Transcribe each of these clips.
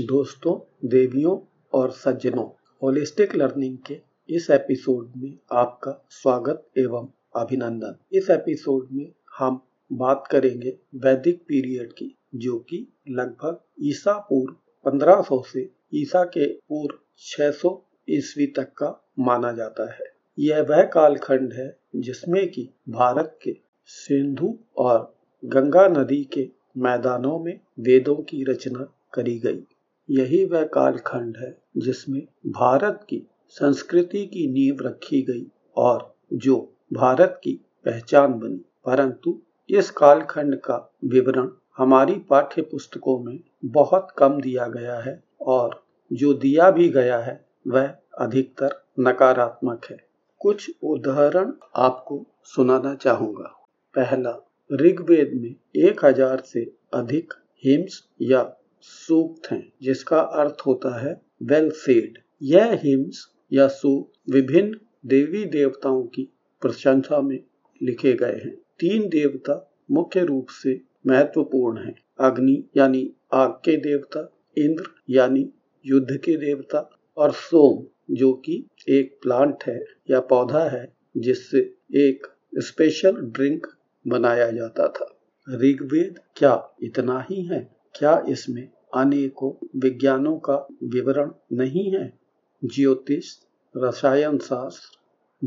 दोस्तों, देवियों और सज्जनों होलिस्टिक लर्निंग के इस एपिसोड में आपका स्वागत एवं अभिनंदन। इस एपिसोड में हम बात करेंगे वैदिक पीरियड की, जो कि लगभग ईसा पूर्व 1500 से ईसा के पूर्व 600 ईस्वी तक का माना जाता है। यह वह कालखंड है जिसमें कि भारत के सिंधु और गंगा नदी के मैदानों में वेदों की रचना करी गई। यही वह कालखंड है जिसमें भारत की संस्कृति की नींव रखी गई और जो भारत की पहचान बनी। परंतु इस कालखंड का विवरण हमारी पाठ्य पुस्तकों में बहुत कम दिया गया है और जो दिया भी गया है, वह अधिकतर नकारात्मक है। कुछ उदाहरण आपको सुनाना चाहूँगा। पहला, ऋग्वेद में एक हज़ार से अधिक हिम्स या सूक्त हैं, जिसका अर्थ होता है वेल सेड यह हिम्स या सूक्त विभिन्न देवी देवताओं की प्रशंसा में लिखे गए हैं। तीन देवता मुख्य रूप से महत्वपूर्ण हैं। अग्नि यानी आग के देवता, इंद्र यानी युद्ध के देवता और सोम, जो कि एक प्लांट है या पौधा है, जिससे एक स्पेशल ड्रिंक बनाया जाता था। ऋग्वेद क्या इतना ही है? क्या इसमें अनेकों विज्ञानों का विवरण नहीं है? ज्योतिष, रसायन शास्त्र,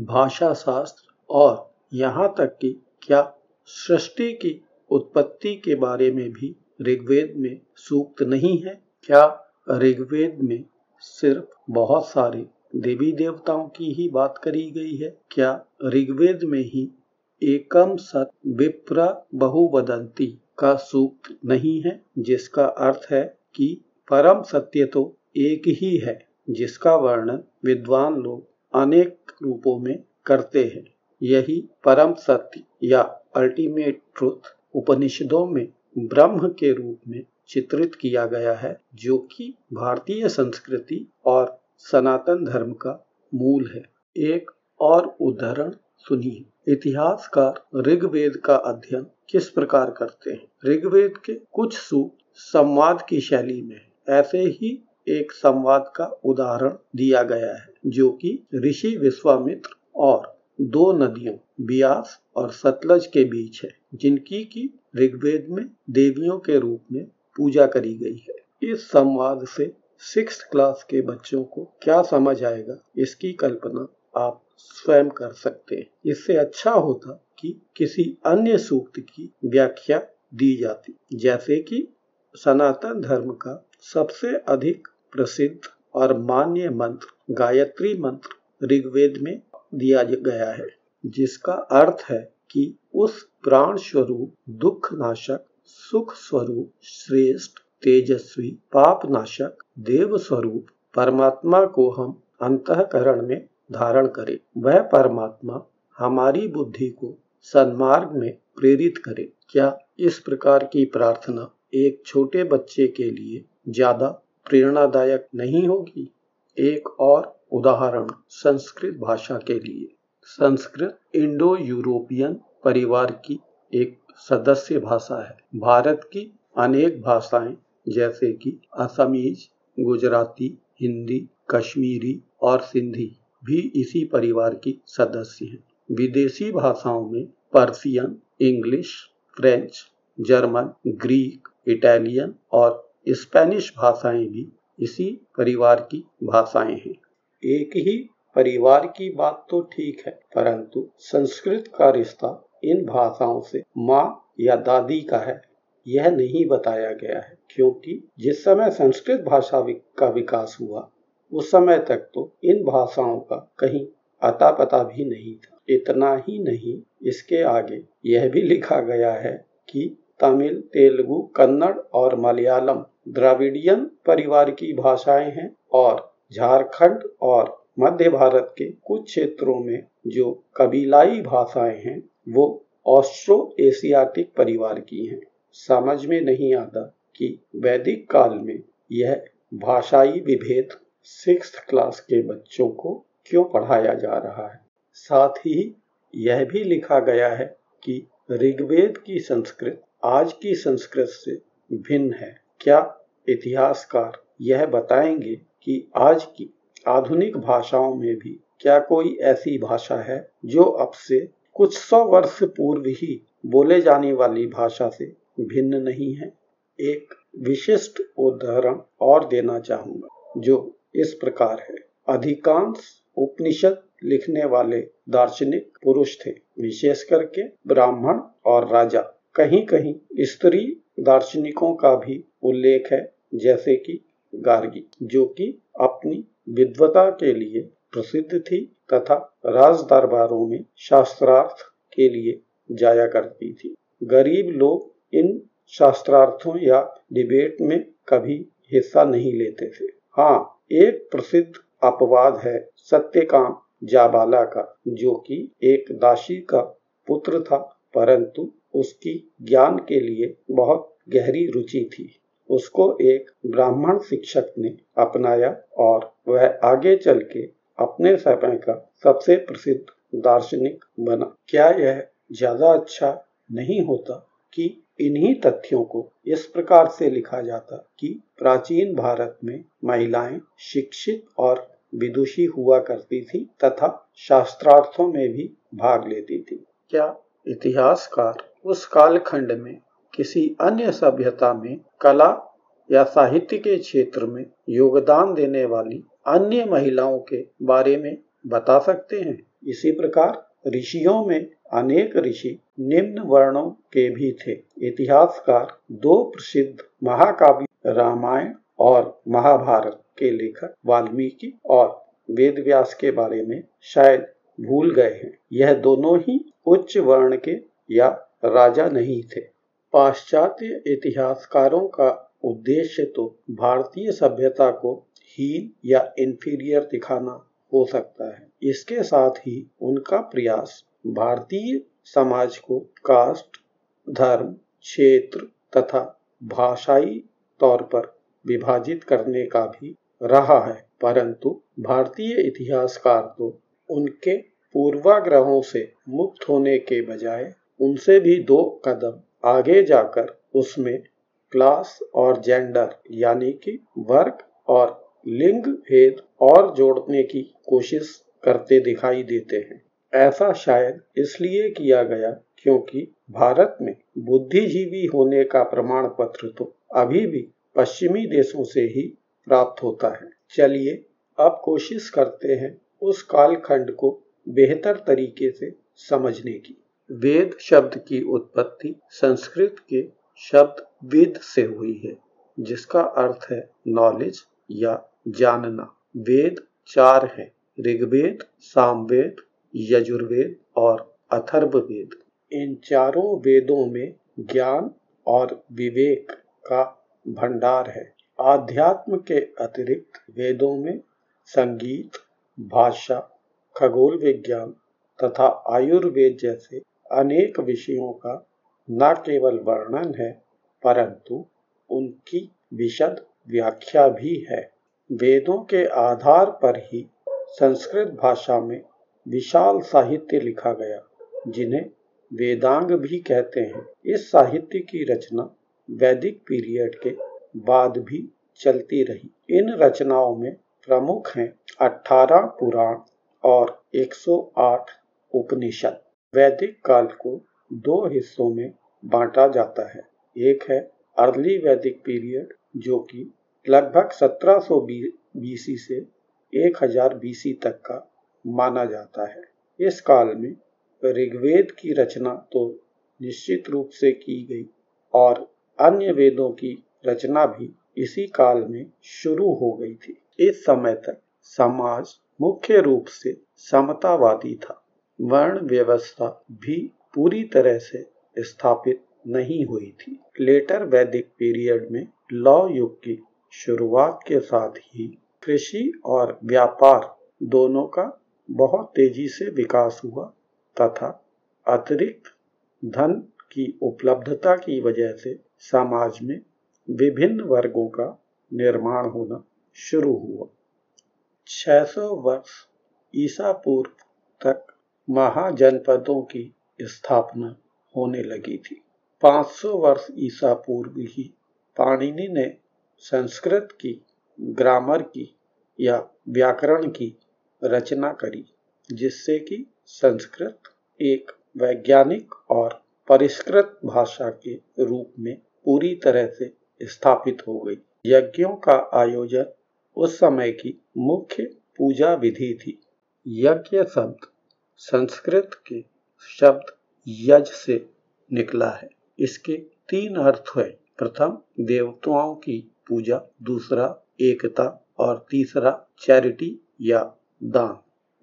भाषा शास्त्र और यहाँ तक कि क्या सृष्टि की उत्पत्ति के बारे में भी ऋग्वेद में सूक्त नहीं है? क्या ऋग्वेद में सिर्फ़ बहुत सारे देवी देवताओं की ही बात करी गई है? क्या ऋग्वेद में ही एकम सत विप्र बहुवदंती का सूक्त नहीं है, जिसका अर्थ है कि परम सत्य तो एक ही है, जिसका वर्णन विद्वान लोग अनेक रूपों में करते हैं। यही परम सत्य या अल्टीमेट ट्रुथ उपनिषदों में ब्रह्म के रूप में चित्रित किया गया है, जो कि भारतीय संस्कृति और सनातन धर्म का मूल है। एक और उदाहरण सुनिए। इतिहासकार ऋग्वेद का अध्ययन किस प्रकार करते हैं? ऋग्वेद के कुछ सूक्त संवाद की शैली में ऐसे ही एक संवाद का उदाहरण दिया गया है, जो कि ऋषि विश्वामित्र और दो नदियों, बियास और सतलज के बीच है, जिनकी की ऋग्वेद में देवियों के रूप में पूजा करी गई है। इस संवाद से सिक्स क्लास के बच्चों को क्या समझ आएगा, इसकी कल्पना आप स्वयं कर सकते हैं। इससे अच्छा होता कि किसी अन्य सूक्त की व्याख्या दी जाती। जैसे कि सनातन धर्म का सबसे अधिक प्रसिद्ध और मान्य मंत्र, गायत्री मंत्र ऋग्वेद में दिया गया है, जिसका अर्थ है कि उस प्राण स्वरूप, दुख नाशक, सुख स्वरूप, श्रेष्ठ, तेजस्वी, पाप नाशक, देव स्वरूप, परमात्मा को हम अंतकरण में धारण करे। वह परमात्मा हमारी बुद्धि को सन्मार्ग में प्रेरित करे। क्या इस प्रकार की प्रार्थना एक छोटे बच्चे के लिए ज़्यादा प्रेरणादायक नहीं होगी? एक और उदाहरण संस्कृत भाषा के लिए। संस्कृत इंडो यूरोपियन परिवार की एक सदस्य भाषा है। भारत की अनेक भाषाएँ जैसे कि असमीज, गुजराती, हिंदी, कश्मीरी और सिंधी भी इसी परिवार की सदस्य हैं। विदेशी भाषाओं में Persian, English, French, German, Greek, Italian और स्पेनिश भाषाएँ भी इसी परिवार की भाषाएँ हैं। एक ही परिवार की बात तो ठीक है, परंतु संस्कृत का रिश्ता इन भाषाओं से माँ या दादी का है। यह नहीं बताया गया है, क्योंकि जिस समय संस्कृत भाषा का विकास हुआ उस समय तक तो इन भाषाओं का कहीं अता पता भी नहीं था। इतना ही नहीं, इसके आगे यह भी लिखा गया है कि तमिल, तेलुगु, कन्नड़ और मलयालम द्राविडियन परिवार की भाषाएँ हैं और झारखंड और मध्य भारत के कुछ क्षेत्रों में जो कबीलाई भाषाएँ हैं, वो ऑस्ट्रो एशियाटिक परिवार की हैं। समझ में नहीं आता कि वैदिक काल में यह भाषाई विभेद सिक्स क्लास के बच्चों को क्यों पढ़ाया जा रहा है? साथ ही यह भी लिखा गया है कि ऋग्वेद की संस्कृत आज की संस्कृत से भिन्न है। क्या इतिहासकार यह बताएँगे कि आज की आधुनिक भाषाओं में भी क्या कोई ऐसी भाषा है जो अब से कुछ सौ वर्ष पूर्व ही बोले जाने वाली भाषा से भिन्न नहीं है? एक विशिष्ट उदाहरण और देना चाहूँगा, जो इस प्रकार है। अधिकांश उपनिषद लिखने वाले दार्शनिक पुरुष थे, विशेष करके ब्राह्मण और राजा। कहीं कहीं स्त्री दार्शनिकों का भी उल्लेख है, जैसे कि गार्गी, जो कि अपनी विद्वता के लिए प्रसिद्ध थी तथा राज दरबारों में शास्त्रार्थ के लिए जाया करती थी। गरीब लोग इन शास्त्रार्थों या डिबेट में कभी हिस्सा नहीं लेते थे। हाँ एक प्रसिद्ध अपवाद है सत्यकाम जाबाला का, जो कि एक दासी का पुत्र था, परंतु उसकी ज्ञान के लिए बहुत गहरी रुचि थी। उसको एक ब्राह्मण शिक्षक ने अपनाया और वह आगे चल के अपने समय का सबसे प्रसिद्ध दार्शनिक बना। क्या यह ज़्यादा अच्छा नहीं होता? कि इन्हीं तथ्यों को इस प्रकार से लिखा जाता कि प्राचीन भारत में महिलाएँ शिक्षित और विदुषी हुआ करती थी तथा शास्त्रार्थों में भी भाग लेती थी। क्या इतिहासकार उस कालखंड में किसी अन्य सभ्यता में कला या साहित्य के क्षेत्र में योगदान देने वाली अन्य महिलाओं के बारे में बता सकते हैं? इसी प्रकार ऋषियों में अनेक ऋषि निम्न वर्णों के भी थे। इतिहासकार, दो प्रसिद्ध महाकाव्य, रामायण और महाभारत के लेखक वाल्मीकि और वेद व्यास के बारे में शायद भूल गए हैं। यह दोनों ही उच्च वर्ण के या राजा नहीं थे। पाश्चात्य इतिहासकारों का उद्देश्य तो भारतीय सभ्यता को हीन या इंफीरियर दिखाना हो सकता है। इसके साथ ही उनका प्रयास भारतीय समाज को कास्ट, धर्म, क्षेत्र तथा भाषाई तौर पर विभाजित करने का भी रहा है। परंतु भारतीय इतिहासकार तो उनके पूर्वाग्रहों से मुक्त होने के बजाय उनसे भी दो कदम आगे जाकर उसमें क्लास और जेंडर यानी कि वर्ग और लिंग भेद और जोड़ने की कोशिश करते दिखाई देते हैं। ऐसा शायद इसलिए किया गया क्योंकि भारत में बुद्धिजीवी होने का प्रमाण पत्र तो अभी भी पश्चिमी देशों से ही प्राप्त होता है। चलिए अब कोशिश करते हैं उस कालखंड को बेहतर तरीके से समझने की। वेद शब्द की उत्पत्ति संस्कृत के शब्द वेद से हुई है, जिसका अर्थ है नॉलेज या जानना। वेद चार हैं, ऋग्वेद, सामवेद यजुर्वेद और अथर्ववेद। इन चारों वेदों में ज्ञान और विवेक का भंडार है। आध्यात्म के अतिरिक्त वेदों में संगीत, भाषा, खगोल विज्ञान तथा आयुर्वेद जैसे अनेक विषयों का न केवल वर्णन है, परंतु उनकी विशद व्याख्या भी है। वेदों के आधार पर ही संस्कृत भाषा में विशाल साहित्य लिखा गया, जिन्हें वेदांग भी कहते हैं। इस साहित्य की रचना वैदिक पीरियड के बाद भी चलती रही। इन रचनाओं में प्रमुख हैं 18 पुराण और 108 उपनिषद। वैदिक काल को दो हिस्सों में बांटा जाता है। एक है अर्ली वैदिक पीरियड, जो कि लगभग 1700 बीसी से 1000 बीसी तक का माना जाता है। इस काल में ऋग्वेद की रचना तो निश्चित रूप से की गई और अन्य वेदों की रचना भी इसी काल में शुरू हो गई थी। इस समय तक समाज मुख्य रूप से समतावादी था। वर्ण व्यवस्था भी पूरी तरह से स्थापित नहीं हुई थी। लेटर वैदिक पीरियड में लॉ युग की शुरुआत के साथ ही कृषि और व्यापार दोनों का बहुत तेज़ी से विकास हुआ तथा अतिरिक्त धन की उपलब्धता की वजह से समाज में विभिन्न वर्गों का निर्माण होना शुरू हुआ। 600 वर्ष ईसा पूर्व तक महाजनपदों की स्थापना होने लगी थी। 500 वर्ष ईसा पूर्व ही पाणिनि ने संस्कृत की, ग्रामर की या व्याकरण की रचना करी, जिससे कि संस्कृत एक वैज्ञानिक और परिष्कृत भाषा के रूप में पूरी तरह से स्थापित हो गई। यज्ञों का आयोजन उस समय की मुख्य पूजा विधि थी। यज्ञ शब्द संस्कृत के शब्द यज से निकला है। इसके तीन अर्थ है। प्रथम, देवताओं की पूजा, दूसरा, एकता, और तीसरा, चैरिटी या दान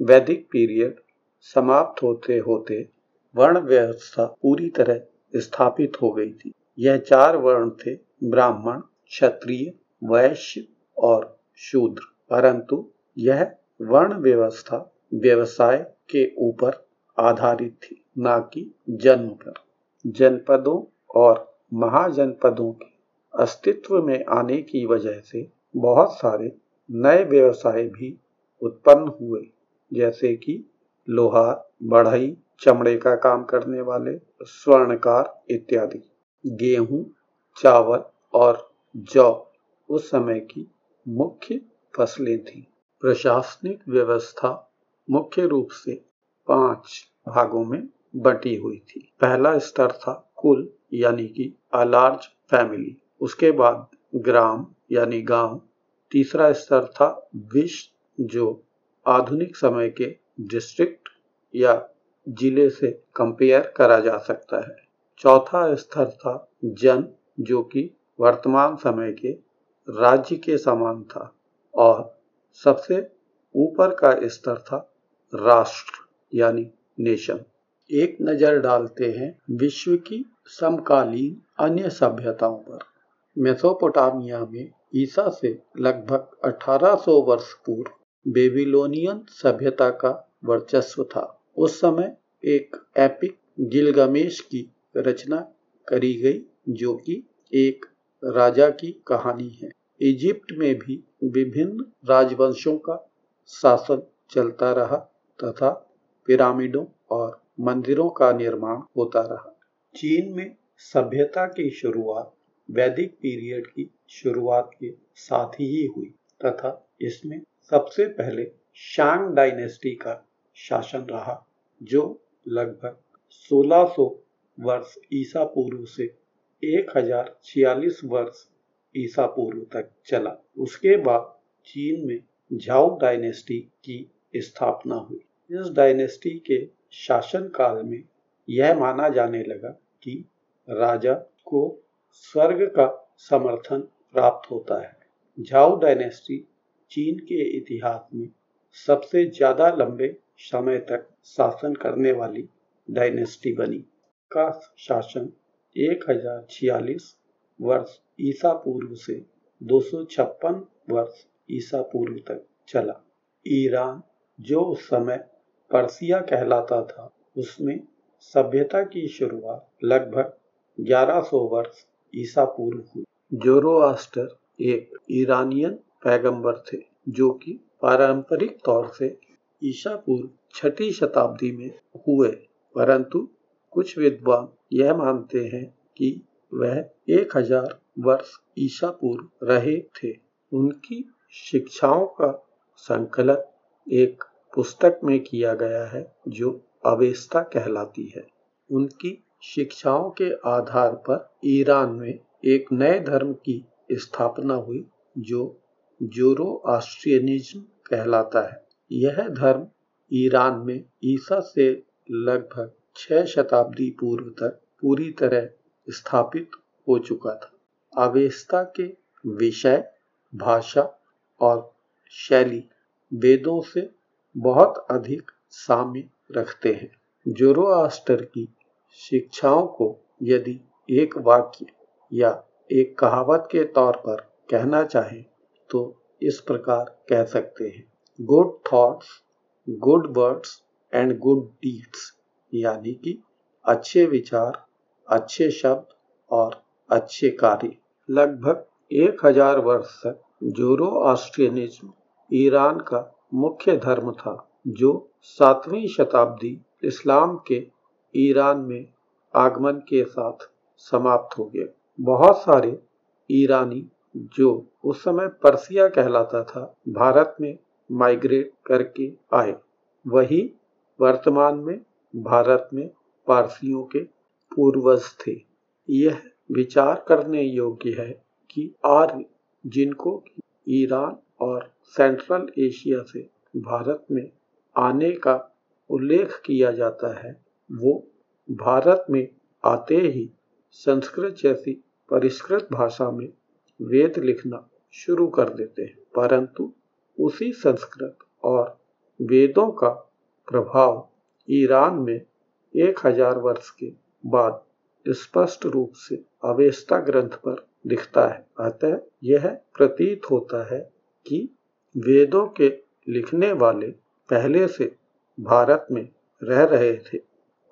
वैदिक पीरियड समाप्त होते होते वर्ण व्यवस्था पूरी तरह स्थापित हो गई थी। यह चार वर्ण थे, ब्राह्मण, क्षत्रिय, वैश्य और शूद्र। परंतु यह वर्ण व्यवस्था व्यवसाय के ऊपर आधारित थी, न कि जन्म पर। जनपदों और महाजनपदों के अस्तित्व में आने की वजह से बहुत सारे नए व्यवसाय भी उत्पन्न हुए, जैसे कि लोहार बढ़ई, चमड़े का काम करने वाले, स्वर्णकार इत्यादि। गेहूँ, चावल और जौ उस समय की मुख्य फ़सलें थी। प्रशासनिक व्यवस्था मुख्य रूप से पाँच भागों में बटी हुई थी। पहला स्तर था कुल, यानी कि अलार्ज फैमिली। उसके बाद ग्राम, यानी गाँव। तीसरा स्तर था विश्व जो आधुनिक समय के डिस्ट्रिक्ट या ज़िले से कंपेयर करा जा सकता है। चौथा स्तर था जन, जो कि वर्तमान समय के राज्य के समान था। और सबसे ऊपर का स्तर था राष्ट्र, यानी नेशन एक नज़र डालते हैं विश्व की समकालीन अन्य सभ्यताओं पर। मेसोपोटामिया में ईसा से लगभग 1800 वर्ष पूर्व बेबीलोनियन सभ्यता का वर्चस्व था। उस समय एक एपिक गिलगमेश की रचना करी गई, जो कि एक राजा की कहानी है। इजिप्ट में भी विभिन्न राजवंशों का शासन चलता रहा तथा पिरामिडों और मंदिरों का निर्माण होता रहा। चीन में सभ्यता की शुरुआत वैदिक पीरियड की शुरुआत के साथ ही हुई तथा इसमें सबसे पहले शांग डायनेस्टी का शासन रहा, जो लगभग 1600 वर्ष ईसा पूर्व से एक हज़ार छियालीस वर्ष ईसा पूर्व तक चला। उसके बाद चीन में झाओ डायनेस्टी की स्थापना हुई। इस डायनेस्टी के शासन काल में यह माना जाने लगा कि राजा को स्वर्ग का समर्थन प्राप्त होता है। झाओ डायनेस्टी चीन के इतिहास में सबसे ज़्यादा लंबे समय तक शासन करने वाली डायनेस्टी बनी। का शासन एक हज़ार छियालीस वर्ष ईसा पूर्व से दो सौ छप्पन वर्ष ईसा पूर्व तक चला। ईरान जो उस समय पर्सिया कहलाता था, उसमें सभ्यता की शुरुआत लगभग 1100 वर्ष ईसा पूर्व हुई। जोरोआस्टर एक ईरानियन पैगंबर थे, जो कि पारंपरिक तौर से ईसा पूर्व छठी शताब्दी में हुए। परंतु कुछ विद्वान यह मानते हैं कि वह एक हज़ार वर्ष ईसा पूर्व रहे थे। उनकी शिक्षाओं का संकलन एक पुस्तक में किया गया है, जो अवेस्ता कहलाती है। उनकी शिक्षाओं के आधार पर ईरान में एक नए धर्म की स्थापना हुई, जो जोरो आस्ट्रियनिज्म कहलाता है। यह धर्म ईरान में ईसा से लगभग छह शताब्दी पूर्व तक पूरी तरह स्थापित हो चुका था। अवेस्ता के विषय, भाषा और शैली वेदों से बहुत अधिक साम्य रखते हैं। जोरोआस्टर की शिक्षाओं को यदि एक वाक्य या एक कहावत के तौर पर कहना चाहे तो इस प्रकार कह सकते हैं। Good thoughts good words and good deeds यानी कि अच्छे विचार, अच्छे शब्द और अच्छे कार्य। लगभग एक हज़ार वर्ष तक जोरो ऑस्ट्रियनिज्म ईरान का मुख्य धर्म था, जो सातवीं शताब्दी इस्लाम के ईरान में आगमन के साथ समाप्त हो गया। बहुत सारे ईरानी जो उस समय पर्सिया कहलाता था, भारत में माइग्रेट करके आए। वही वर्तमान में भारत में पारसियों के पूर्वज थे। यह विचार करने योग्य है कि आर्य, जिनको ईरान और सेंट्रल एशिया से भारत में आने का उल्लेख किया जाता है, वो भारत में आते ही संस्कृत जैसी परिष्कृत भाषा में वेद लिखना शुरू कर देते हैं। परंतु उसी संस्कृत और वेदों का प्रभाव ईरान में एक हज़ार वर्ष के बाद स्पष्ट रूप से अवेस्ता ग्रंथ पर दिखता है। अतः यह प्रतीत होता है कि वेदों के लिखने वाले पहले से भारत में रह रहे थे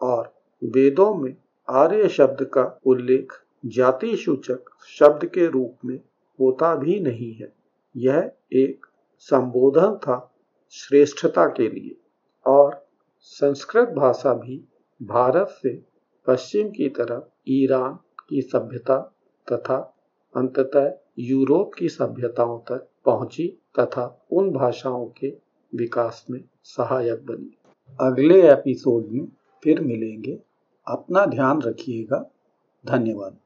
और वेदों में आर्य शब्द का उल्लेख जाति सूचक शब्द के रूप में होता भी नहीं है। यह एक संबोधन था श्रेष्ठता के लिए और संस्कृत भाषा भी भारत से पश्चिम की तरफ़ ईरान की सभ्यता तथा अंततः यूरोप की सभ्यताओं तक पहुँची तथा उन भाषाओं के विकास में सहायक बनी। अगले एपिसोड में फिर मिलेंगे। अपना ध्यान रखिएगा। धन्यवाद।